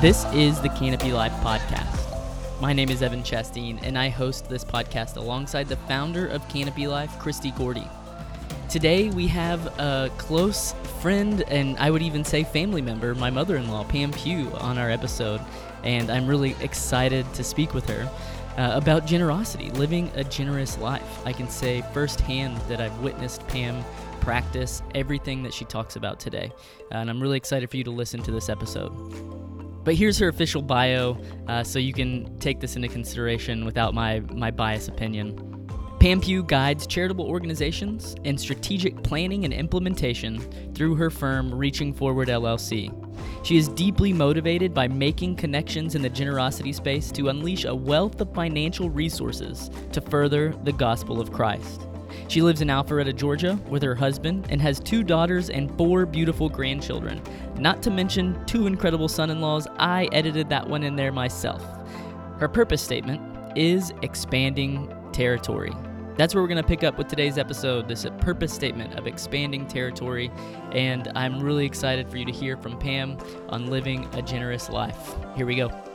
This is the Canopy Life podcast. My name is Evan Chasteen, and I host this podcast alongside the founder of Canopy Life, Christy Gordy. Today, we have a close friend and I would even say family member, my mother in law, Pam Pugh, on our episode, and I'm really excited to speak with her. Uh, about generosity, living a generous life. I can say firsthand that I've witnessed Pam practice everything that she talks about today. And I'm really excited for you to listen to this episode. But here's her official bio, uh, so you can take this into consideration without my, my biased opinion. Pam Pugh guides charitable organizations in strategic planning and implementation through her firm Reaching Forward LLC. She is deeply motivated by making connections in the generosity space to unleash a wealth of financial resources to further the gospel of Christ. She lives in Alpharetta, Georgia, with her husband and has two daughters and four beautiful grandchildren. Not to mention two incredible son in laws. I edited that one in there myself. Her purpose statement is expanding territory. That's where we're going to pick up with today's episode this purpose statement of expanding territory. And I'm really excited for you to hear from Pam on living a generous life. Here we go.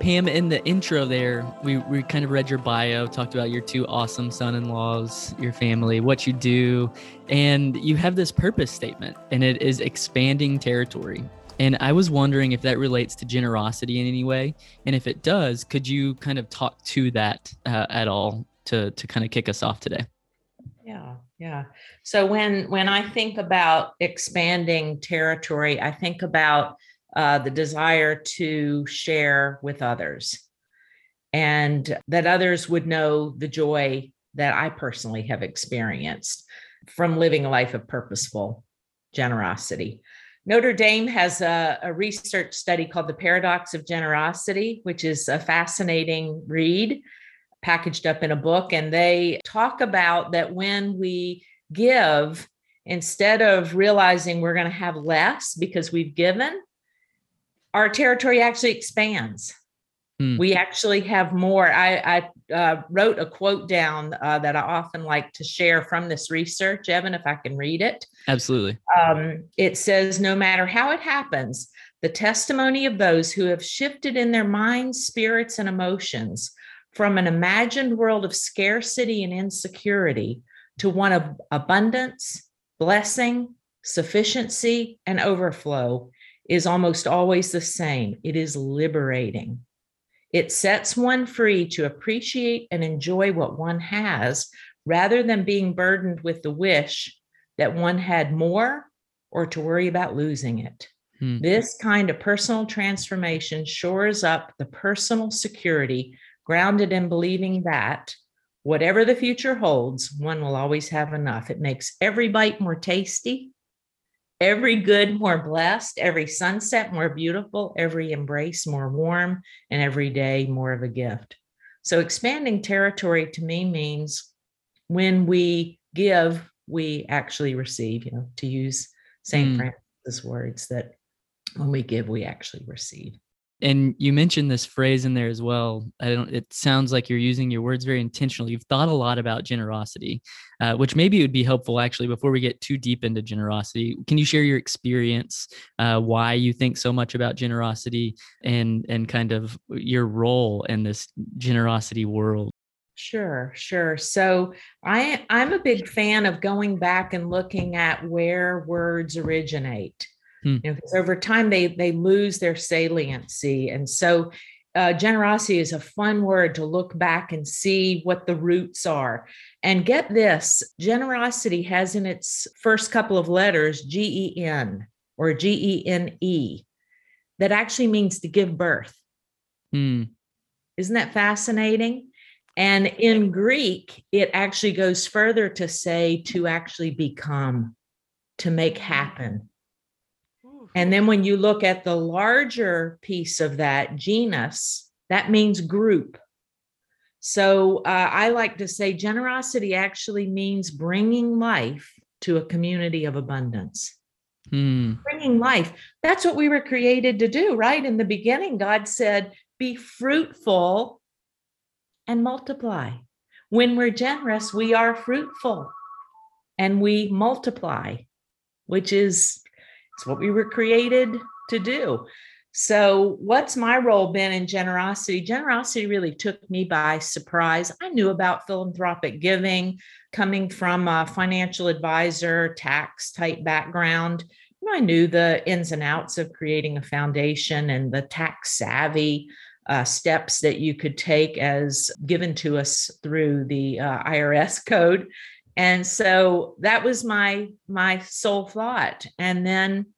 Pam, in the intro there, we, we kind of read your bio, talked about your two awesome son in laws, your family, what you do, and you have this purpose statement, and it is expanding territory. And I was wondering if that relates to generosity in any way. And if it does, could you kind of talk to that uh, at all to, to kind of kick us off today? Yeah, yeah. So when when I think about expanding territory, I think about uh, the desire to share with others and that others would know the joy that I personally have experienced from living a life of purposeful generosity. Notre Dame has a, a, research study called The Paradox of Generosity, which is a fascinating read packaged up in a book. And they talk about that when we give, instead of realizing we're going to have less because we've given, our territory actually expands. Mm. We actually have more. I, I uh, wrote a quote down uh, that I often like to share from this research, Evan, if I can read it. Absolutely. Um, it says No matter how it happens, the testimony of those who have shifted in their minds, spirits, and emotions from an imagined world of scarcity and insecurity to one of abundance, blessing, sufficiency, and overflow is almost always the same it is liberating. It sets one free to appreciate and enjoy what one has rather than being burdened with the wish that one had more or to worry about losing it. Hmm. This kind of personal transformation shores up the personal security grounded in believing that whatever the future holds, one will always have enough. It makes every bite more tasty every good more blessed, every sunset more beautiful, every embrace more warm, and every day more of a gift. So, expanding territory to me means when we give, we actually receive, you know, to use St. Mm. Francis' words that when we give, we actually receive and you mentioned this phrase in there as well i don't it sounds like you're using your words very intentionally you've thought a lot about generosity uh, which maybe would be helpful actually before we get too deep into generosity can you share your experience uh, why you think so much about generosity and and kind of your role in this generosity world Sure, sure. So I I'm a big fan of going back and looking at where words originate. Hmm. You know, because over time they they lose their saliency, and so uh, generosity is a fun word to look back and see what the roots are. And get this: generosity has in its first couple of letters G E N or G E N E, that actually means to give birth. Hmm. Isn't that fascinating? And in Greek, it actually goes further to say to actually become, to make happen. And then when you look at the larger piece of that genus, that means group. So uh, I like to say generosity actually means bringing life to a community of abundance. Hmm. Bringing life. That's what we were created to do, right? In the beginning, God said, be fruitful and multiply. When we're generous, we are fruitful and we multiply, which is it's what we were created to do. So, what's my role been in generosity? Generosity really took me by surprise. I knew about philanthropic giving coming from a financial advisor, tax type background. I knew the ins and outs of creating a foundation and the tax savvy uh, steps that you could take as given to us through the uh, IRS code. And so that was my my sole thought. And then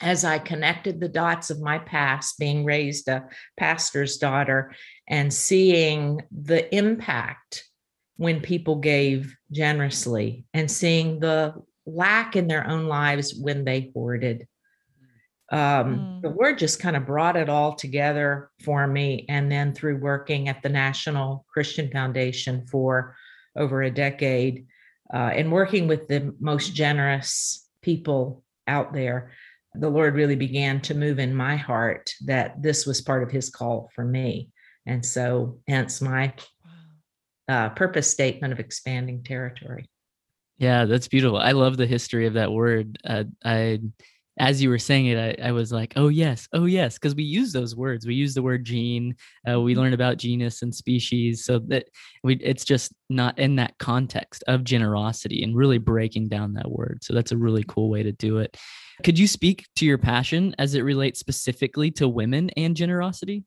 as I connected the dots of my past, being raised a pastor's daughter and seeing the impact when people gave generously and seeing the lack in their own lives when they hoarded. Um, mm. The Lord just kind of brought it all together for me. And then through working at the National Christian Foundation for over a decade uh, and working with the most generous people out there, the Lord really began to move in my heart that this was part of his call for me. And so, hence my uh, purpose statement of expanding territory. Yeah, that's beautiful. I love the history of that word. Uh, I, as you were saying it, I, I was like, oh yes, oh yes, because we use those words. We use the word gene. Uh, we mm-hmm. learn about genus and species, so that we it's just not in that context of generosity and really breaking down that word. So that's a really cool way to do it. Could you speak to your passion as it relates specifically to women and generosity?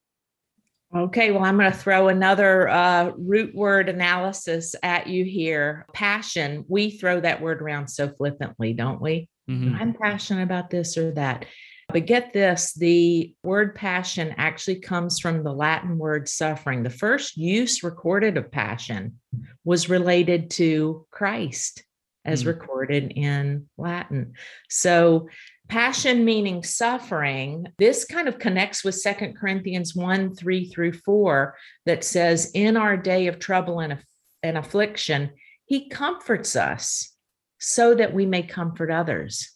Okay, well, I'm going to throw another uh, root word analysis at you here. Passion. We throw that word around so flippantly, don't we? Mm-hmm. I'm passionate about this or that. But get this the word passion actually comes from the Latin word suffering. The first use recorded of passion was related to Christ as mm. recorded in Latin. So, passion meaning suffering, this kind of connects with Second Corinthians 1 3 through 4, that says, In our day of trouble and, and affliction, he comforts us so that we may comfort others.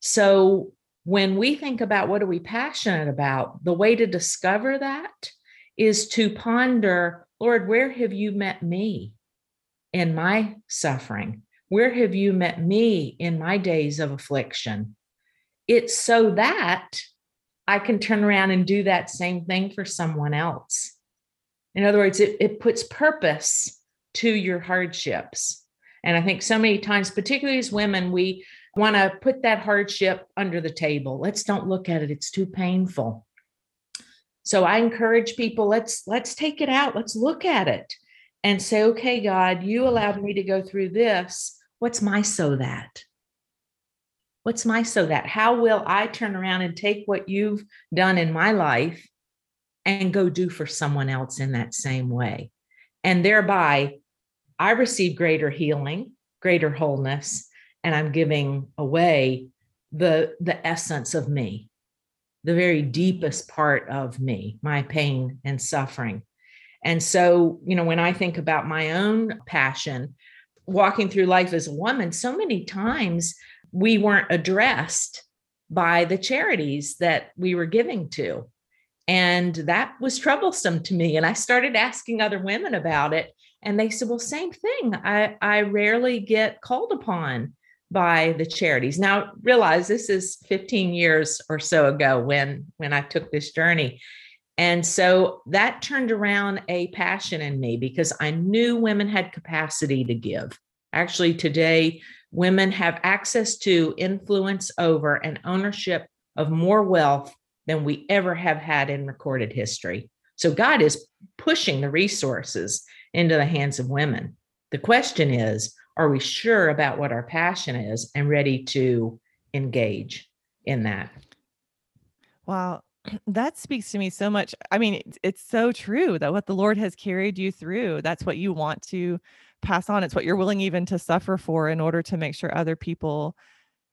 So, when we think about what are we passionate about, the way to discover that is to ponder, Lord, where have you met me? in my suffering? Where have you met me in my days of affliction? It's so that I can turn around and do that same thing for someone else. In other words, it, it puts purpose to your hardships. And I think so many times, particularly as women, we want to put that hardship under the table. Let's don't look at it. It's too painful. So I encourage people, let's let's take it out. Let's look at it and say, okay, God, you allowed me to go through this. What's my so that? What's my so that? How will I turn around and take what you've done in my life and go do for someone else in that same way? And thereby, I receive greater healing, greater wholeness, and I'm giving away the, the essence of me, the very deepest part of me, my pain and suffering. And so, you know, when I think about my own passion, walking through life as a woman, so many times we weren't addressed by the charities that we were giving to. And that was troublesome to me. And I started asking other women about it. And they said, well, same thing. I, I rarely get called upon by the charities. Now realize this is 15 years or so ago when when I took this journey. And so that turned around a passion in me because I knew women had capacity to give. Actually, today, women have access to influence over and ownership of more wealth than we ever have had in recorded history. So God is pushing the resources into the hands of women. The question is, are we sure about what our passion is and ready to engage in that? Wow that speaks to me so much. I mean, it's, so true that what the Lord has carried you through, that's what you want to pass on. It's what you're willing even to suffer for in order to make sure other people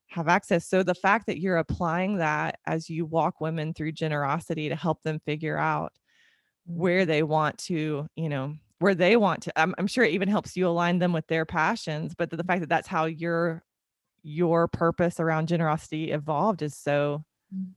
have access. So the fact that you're applying that as you walk women through generosity to help them figure out where they want to, you know, where they want to, I'm, I'm sure it even helps you align them with their passions, but the, the fact that that's how your your purpose around generosity evolved is so mm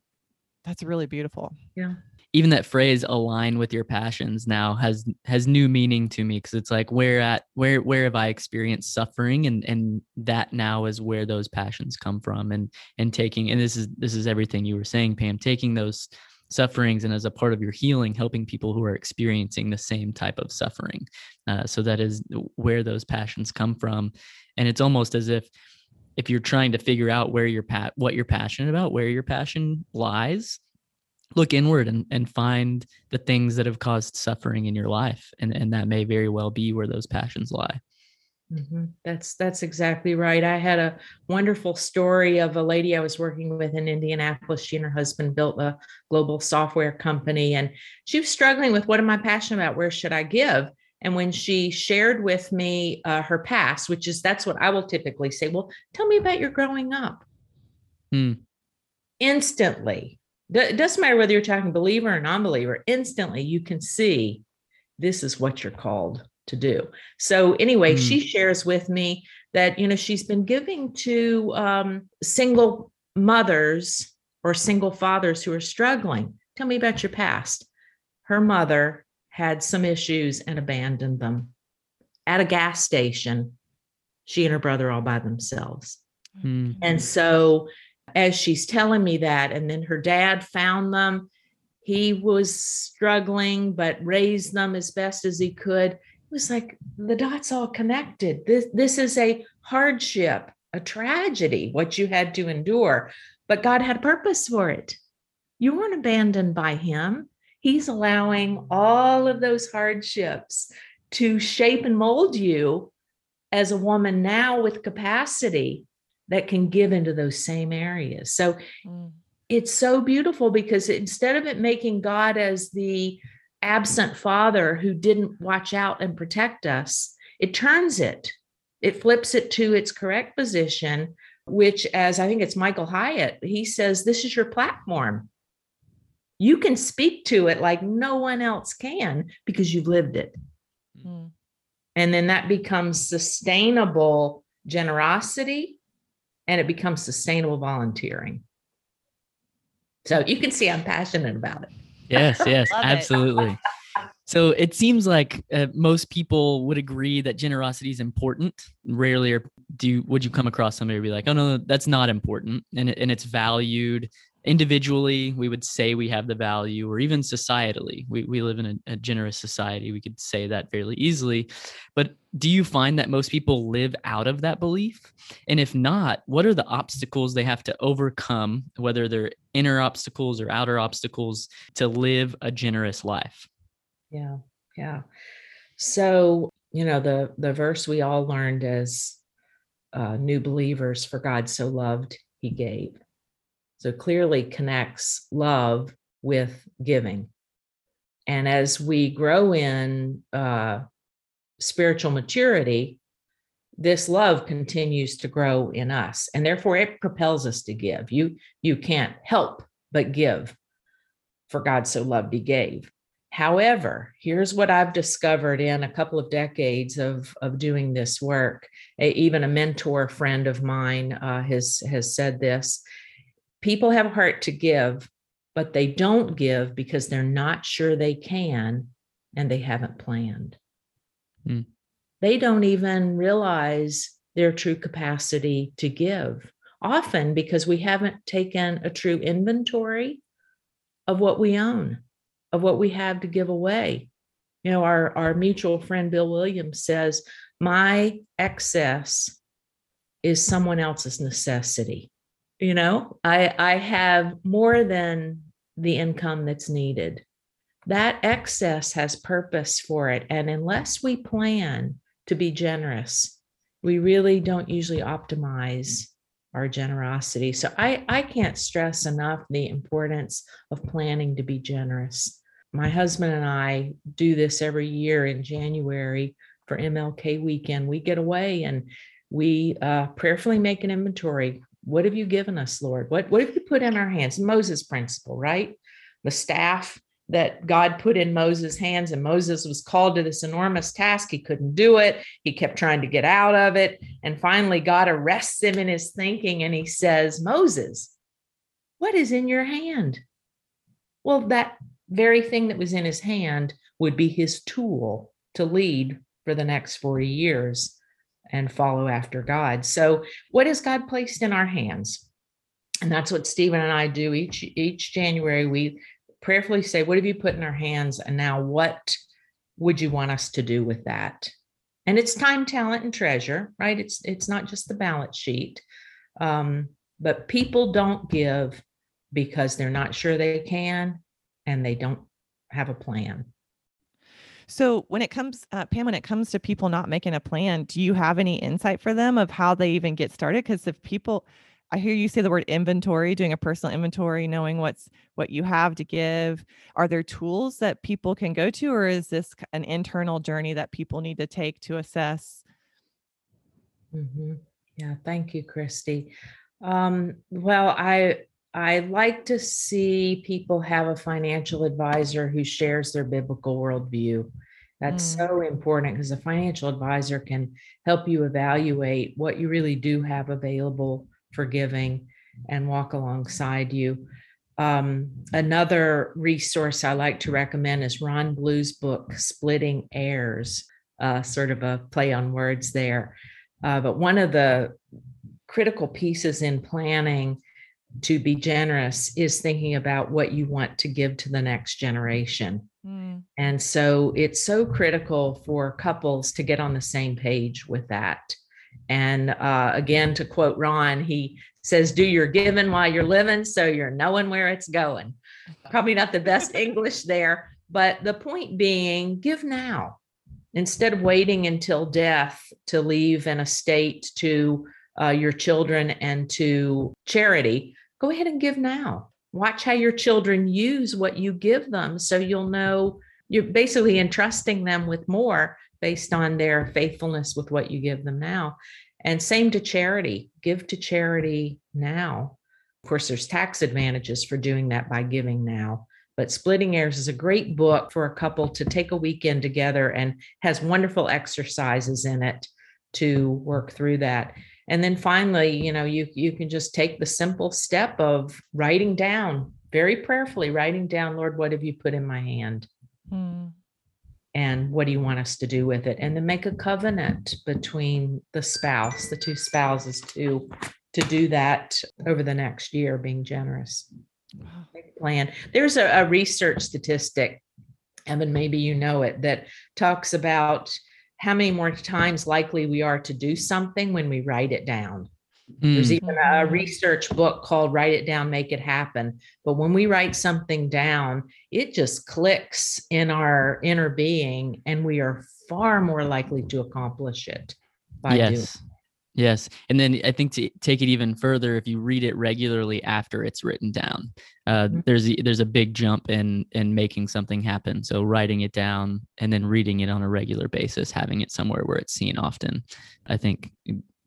that's really beautiful. Yeah. even that phrase align with your passions now has has new meaning to me because it's like where at where where have i experienced suffering and and that now is where those passions come from and and taking and this is this is everything you were saying pam taking those sufferings and as a part of your healing helping people who are experiencing the same type of suffering. Uh, so that is where those passions come from. And it's almost as if if you're trying to figure out where your pat what you're passionate about where your passion lies look inward and, and find the things that have caused suffering in your life. And, and that may very well be where those passions lie mm-hmm. that's that's exactly right. I had a wonderful story of a lady i was working with in indianapolis. She and her husband built a global software company and she was struggling with what am i passionate about? Where should i give? And when she shared with me uh, her past which is that's what i will typically say well tell me about your growing up. Hmm. instantly it doesn't matter whether you're talking believer or non-believer instantly you can see this is what you're called to do so anyway mm. she shares with me that you know she's been giving to um, single mothers or single fathers who are struggling tell me about your past her mother had some issues and abandoned them at a gas station she and her brother all by themselves mm. and so as she's telling me that. And then her dad found them. He was struggling, but raised them as best as he could. It was like the dots all connected. This, this is a hardship, a tragedy, what you had to endure, but God had a purpose for it. You weren't abandoned by Him. He's allowing all of those hardships to shape and mold you as a woman now with capacity that can give into those same areas. So mm. it's so beautiful because instead of it making God as the absent father who didn't watch out and protect us, it turns it, it flips it to its correct position, which, as I think it's Michael Hyatt, he says, This is your platform. You can speak to it like no one else can because you've lived it. Mm. And then that becomes sustainable generosity and it becomes sustainable volunteering. So you can see I'm passionate about it. Yes, yes, absolutely. so it seems like uh, most people would agree that generosity is important. Rarely or do would you come across somebody who be like, "Oh no, that's not important," and and it's valued individually we would say we have the value or even societally. We, we live in a, a, generous society. We could say that fairly easily. But do you find that most people live out of that belief? And if not what are the obstacles they have to overcome whether they're inner obstacles or outer obstacles to live a generous life? Yeah yeah. So you know the the verse we all learned as uh, new believers for god so loved he gave so clearly connects love with giving. And as we grow in uh, spiritual maturity, this love continues to grow in us, and therefore it propels us to give. You you can't help but give. For God so loved, He gave. However, here's what I've discovered in a couple of decades of, of doing this work. Even a mentor friend of mine uh, has has said this people have a heart to give, but they don't give because they're not sure they can and they haven't planned. Mm. They don't even realize their true capacity to give, often because we haven't taken a true inventory of what we own, of what we have to give away. You know, our, our mutual friend Bill Williams says, My excess is someone else's necessity you know i i have more than the income that's needed. That excess has purpose for it. And unless we plan to be generous we really don't usually optimize our generosity. So i i can't stress enough the importance of planning to be generous. My husband and i do this every year in january for mlk weekend. We get away and we uh, prayerfully make an inventory what have you given us, Lord? What, what have you put in our hands? Moses' principle, right? The staff that God put in Moses' hands, and Moses was called to this enormous task. He couldn't do it. He kept trying to get out of it. And finally, God arrests him in his thinking and he says, Moses, what is in your hand? Well, that very thing that was in his hand would be his tool to lead for the next 40 years and follow after God. So, what has God placed in our hands? And that's what Stephen and I do each each January. We prayerfully say, "What have you put in our hands?" And now, what would you want us to do with that? And it's time, talent, and treasure, right? It's it's not just the balance sheet. Um, but people don't give because they're not sure they can and they don't have a plan. So when it comes, uh, Pam, when it comes to people not making a plan, do you have any insight for them of how they even get started? Because if people, I hear you say the word inventory, doing a personal inventory, knowing what's what you have to give. Are there tools that people can go to, or is this an internal journey that people need to take to assess? Mm-hmm. Yeah, thank you, Christy. Um, well, I I like to see people have a financial advisor who shares their biblical worldview. That's mm. so important because a financial advisor can help you evaluate what you really do have available for giving and walk alongside you. Um, another resource I like to recommend is Ron Blue's book, Splitting Heirs, uh, sort of a play on words there. Uh, but one of the critical pieces in planning to be generous is thinking about what you want to give to the next generation. Mm. And so it's so critical for couples to get on the same page with that. And uh, again, to quote Ron, he says, Do your giving while you're living so you're knowing where it's going. Probably not the best English there, but the point being, give now instead of waiting until death to leave an estate to uh, your children and to charity go ahead and give now. Watch how your children use what you give them so you'll know you're basically entrusting them with more based on their faithfulness with what you give them now. And same to charity, give to charity now. Of course, there's tax advantages for doing that by giving now. But Splitting Heirs is a great book for a couple to take a weekend together and has wonderful exercises in it to work through that and then finally you know you you can just take the simple step of writing down very prayerfully writing down lord what have you put in my hand? Hmm. and what do you want us to do with it? And then make a covenant between the spouse the two spouses to to do that over the next year being generous. Plan. There's a, a research statistic evan maybe you know it that talks about how many more times likely we are to do something when we write it down. Mm. There's even a research book called Write It Down, Make It Happen. But when we write something down, it just clicks in our inner being and we are far more likely to accomplish it by yes. doing Yes. And then I think to take it even further, if you read it regularly after it's written down, uh, mm-hmm. there's a, there's a big jump in in making something happen. So writing it down and then reading it on a regular basis, having it somewhere where it's seen often, I think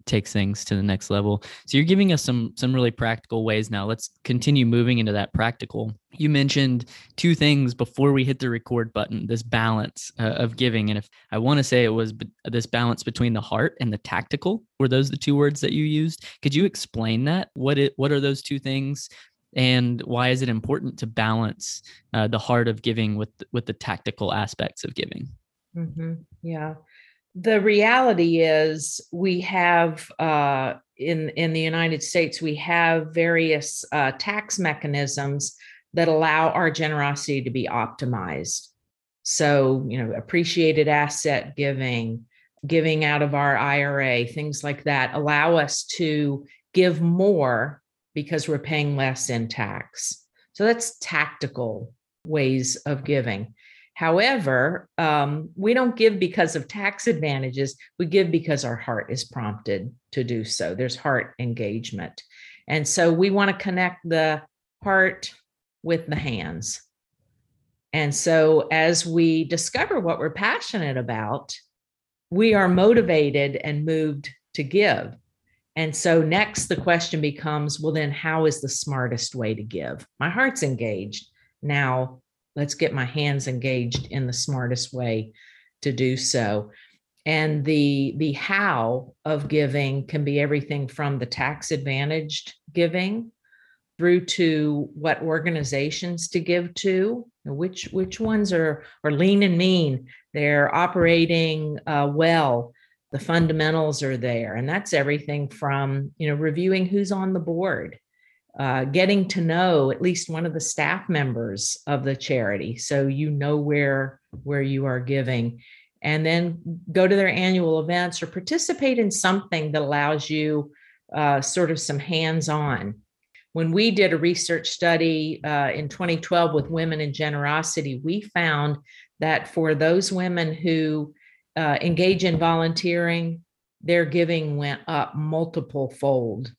takes things to the next level. So you're giving us some some really practical ways now. Let's continue moving into that practical. You mentioned two things before we hit the record button, this balance uh, of giving and if I want to say it was this balance between the heart and the tactical. Were those the two words that you used? Could you explain that? What it what are those two things? And why is it important to balance uh, the heart of giving with with the tactical aspects of giving? Mm-hmm. Yeah, the reality is we have uh, in in the United States we have various uh, tax mechanisms that allow our generosity to be optimized. So you know, appreciated asset giving, giving out of our IRA, things like that allow us to give more because we're paying less in tax. So that's tactical ways of giving. However, um, we don't give because of tax advantages. We give because our heart is prompted to do so. There's heart engagement. And so we want to connect the heart with the hands. And so as we discover what we're passionate about, we are motivated and moved to give. And so next, the question becomes well, then, how is the smartest way to give? My heart's engaged. Now, let's get my hands engaged in the smartest way to do so. And the the how of giving can be everything from the tax advantaged giving through to what organizations to give to. Which which ones are are lean and mean? They're operating uh, well. The fundamentals are there. And that's everything from you know reviewing who's on the board uh, getting to know at least one of the staff members of the charity. So you know where where you are giving. And then go to their annual events or participate in something that allows you uh, sort of some hands-on. When we did a research study uh, in 2012 with women in generosity we found that for those women who uh, engage in volunteering, their giving went up multiple fold.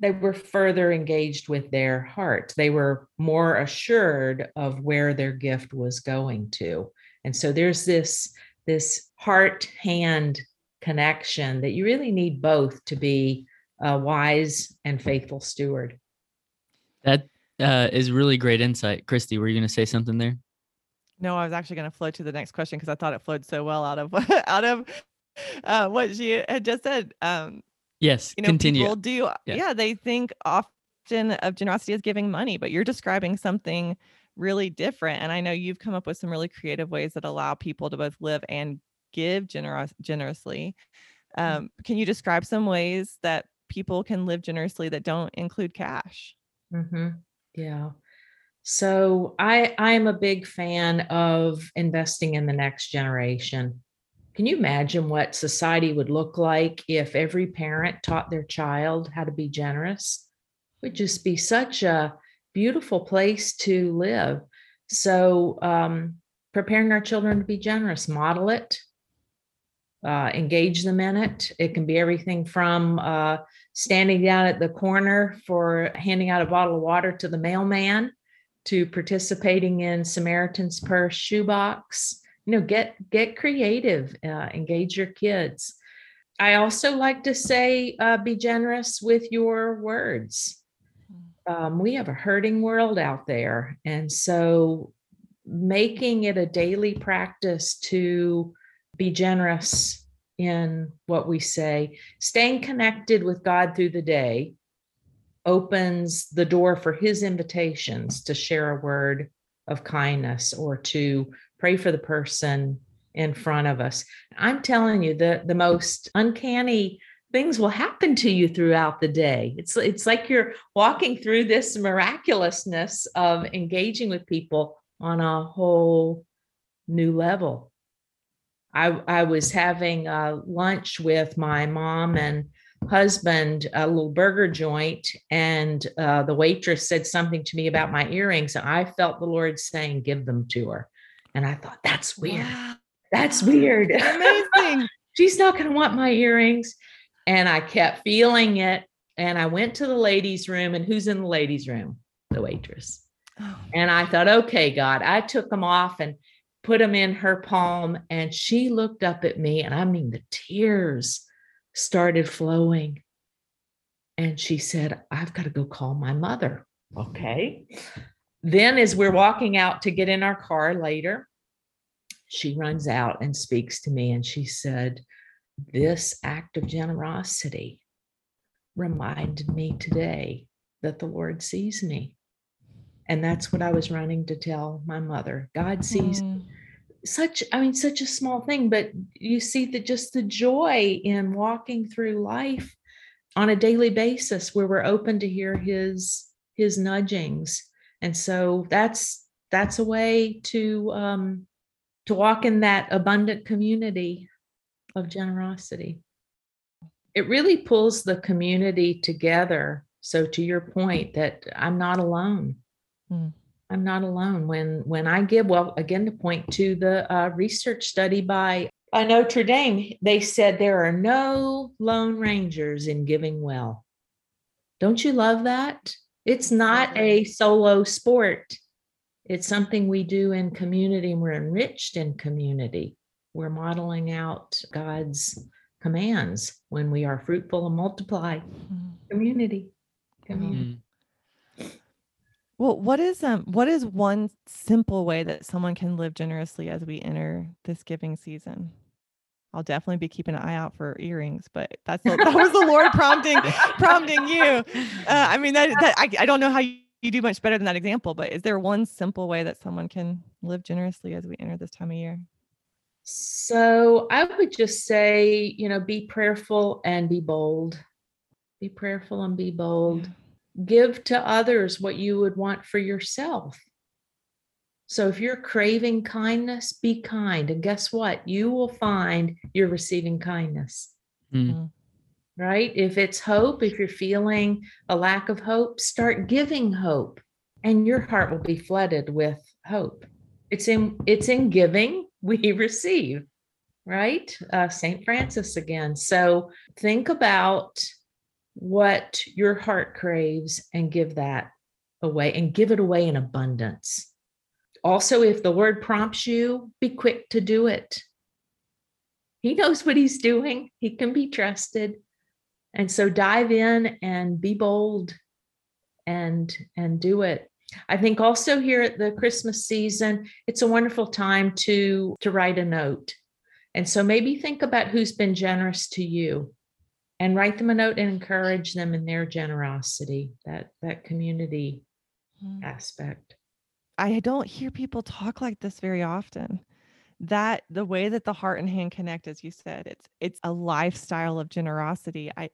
They were further engaged with their heart. They were more assured of where their gift was going to. And so there's this, this heart hand connection that you really need both to be a wise and faithful steward. That uh, is really great insight. Christy, were you going to say something there? No, I was actually going to flow to the next question because I thought it flowed so well out of out of uh, what she had just said. Um, yes, you know, continue. People do, yeah. yeah, they think often of generosity as giving money, but you're describing something really different. And I know you've come up with some really creative ways that allow people to both live and give generous generously. Mm. Um, can you describe some ways that people can live generously that don't include cash? Mm-hmm. Yeah. So I I am a big fan of investing in the next generation. Can you imagine what society would look like if every parent taught their child how to be generous? It would just be such a beautiful place to live. So um, preparing our children to be generous, model it, uh, engage them in it. It can be everything from uh, standing down at the corner for handing out a bottle of water to the mailman to participating in Samaritan's Purse shoebox. You know, get get creative, uh, engage your kids. I also like to say, uh, be generous with your words. Um, we have a hurting world out there, and so making it a daily practice to be generous in what we say, staying connected with God through the day, opens the door for his invitations to share a word of kindness or to pray for the person in front of us. I'm telling you, the, the most uncanny things will happen to you throughout the day. It's it's like you're walking through this miraculousness of engaging with people on a whole new level. I I was having a lunch with my mom and husband a little burger joint and uh, the waitress said something to me about my earrings and i felt the lord saying give them to her and i thought that's weird wow. that's weird amazing she's not going to want my earrings and i kept feeling it and i went to the ladies room and who's in the ladies room the waitress oh. and i thought okay god i took them off and put them in her palm and she looked up at me and i mean the tears started flowing. And she said, I've got to go call my mother. Okay. Then, as we're walking out to get in our car later, she runs out and speaks to me and she said, This act of generosity reminded me today that the Lord sees me. And that's what I was running to tell my mother. God sees mm such i mean such a small thing but you see that just the joy in walking through life on a daily basis where we're open to hear his his nudgings and so that's that's a way to um to walk in that abundant community of generosity it really pulls the community together so to your point that i'm not alone mm. I'm not alone. When when I give, well, again to point to the uh, research study by uh, Notre Dame, they said there are no lone rangers in giving well. Don't you love that? It's not a solo sport. It's something we do in community, and we're enriched in community. We're modeling out God's commands when we are fruitful and multiply. Mm-hmm. Community. Community. Mm-hmm. Well, what is um what is one simple way that someone can live generously as we enter this giving season? I'll definitely be keeping an eye out for earrings, but that's the, that was the Lord prompting prompting you. Uh, I mean that, that I, I don't know how you you do much better than that example, but is there one simple way that someone can live generously as we enter this time of year? So I would just say, you know, be prayerful and be bold. Be prayerful and be bold. Yeah. Give to others what you would want for yourself. So if you're craving kindness, be kind. And guess what? You will find you're receiving kindness. Mm. Right? If it's hope, if you're feeling a lack of hope, start giving hope and your heart will be flooded with hope. It's in it's in giving we receive, right? Uh, St. Francis again. So think about what your heart craves and give that away and give it away in abundance also, if the Lord prompts you, be quick to do it. He knows what he's doing, he can be trusted. And so dive in and be bold and and do it. I think also here at the Christmas season, it's a wonderful time to to write a note. And so maybe think about who's been generous to you and write them a note and encourage them in their generosity, that that community mm. aspect. I don't hear people talk like this very often. That the way that the heart and hand connect, as you said, it's it's a lifestyle of generosity. I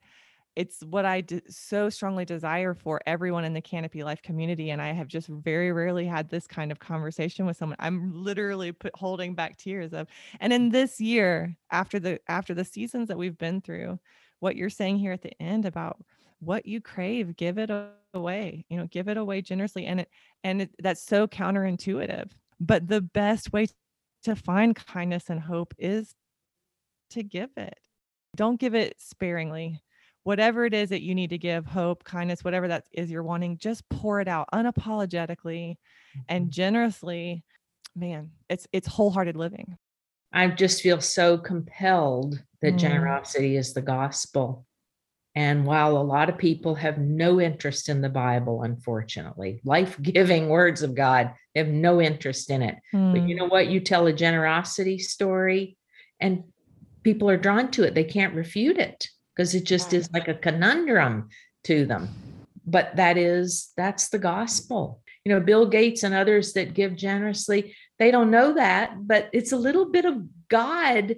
it's what I de- so strongly desire for everyone in the Canopy Life community. And I have just very rarely had this kind of conversation with someone. I'm literally put, holding back tears of. And in this year, after the after the seasons that we've been through, what you're saying here at the end about what you crave, give it away. You know, give it away generously, and it and it, that's so counterintuitive. But the best way to find kindness and hope is to give it. Don't give it sparingly. Whatever it is that you need to give, hope, kindness, whatever that is you're wanting, just pour it out unapologetically mm-hmm. and generously. Man, it's it's wholehearted living. I just feel so compelled that mm. generosity is the gospel. And while a lot of people have no interest in the Bible, unfortunately, life giving words of God, they have no interest in it. Mm. But you hmm. know what? You tell a generosity story and people are drawn to it. They can't refute it because it just is like a conundrum to them. But that is, that's the gospel. You know, Bill Gates and others that give generously, they don't know that, but it's a little bit of God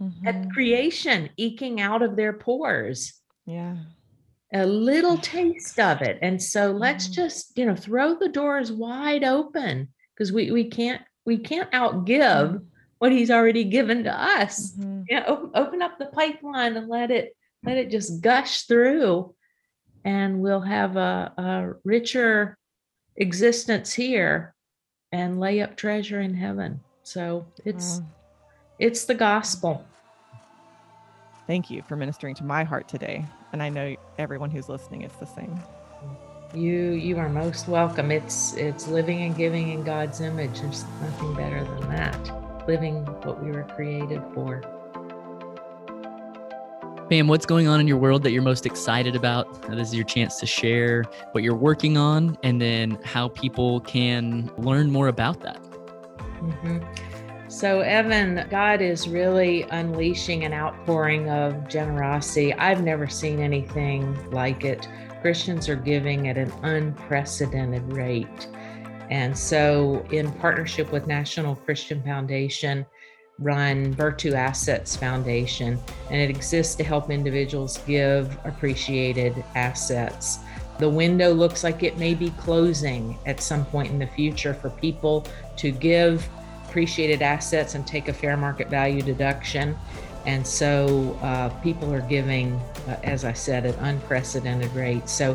mm-hmm. at creation eking out of their pores yeah. A little taste of it. And so let's mm. just, you know, throw the doors wide open because we we can't we can't outgive mm. what he's already given to us. Mm-hmm. You know, open up the pipeline and let it let it just gush through and we'll have a, a richer existence here and lay up treasure in heaven. So it's it's the gospel. Thank you for ministering to my heart today and I know everyone who's listening is the same. You you are most welcome. It's it's living and giving in God's image. There's nothing better than that. Living what we were created for. Pam, what's going on in your world that you're most excited about? This is your chance to share what you're working on and then how people can learn more about that. Mm-hmm. So, Evan, God is really unleashing an outpouring of generosity. I've never seen anything like it. Christians are giving at an unprecedented rate. And so, in partnership with National Christian Foundation, run Vertu Assets Foundation, and it exists to help individuals give appreciated assets. The window looks like it may be closing at some point in the future for people to give appreciated assets and take a fair market value deduction. And so uh, people are giving, uh, as I said, at unprecedented rates. So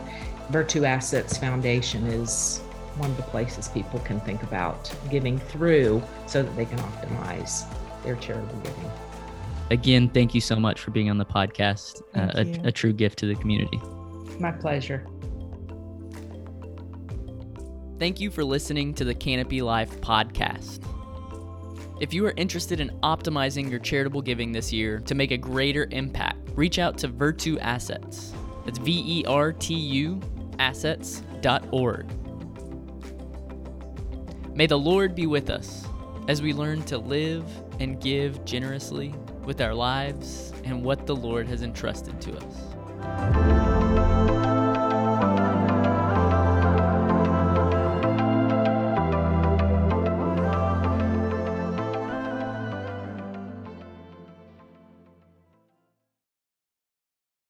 Vertu Assets Foundation is one of the places people can think about giving through so that they can optimize their charitable giving. Again, thank you so much for being on the podcast. Uh, a, a true gift to the community. My pleasure. Thank you for listening to the Canopy Life podcast. If you are interested in optimizing your charitable giving this year to make a greater impact, reach out to Vertu Assets. That's V E R T U assets.org. May the Lord be with us as we learn to live and give generously with our lives and what the Lord has entrusted to us.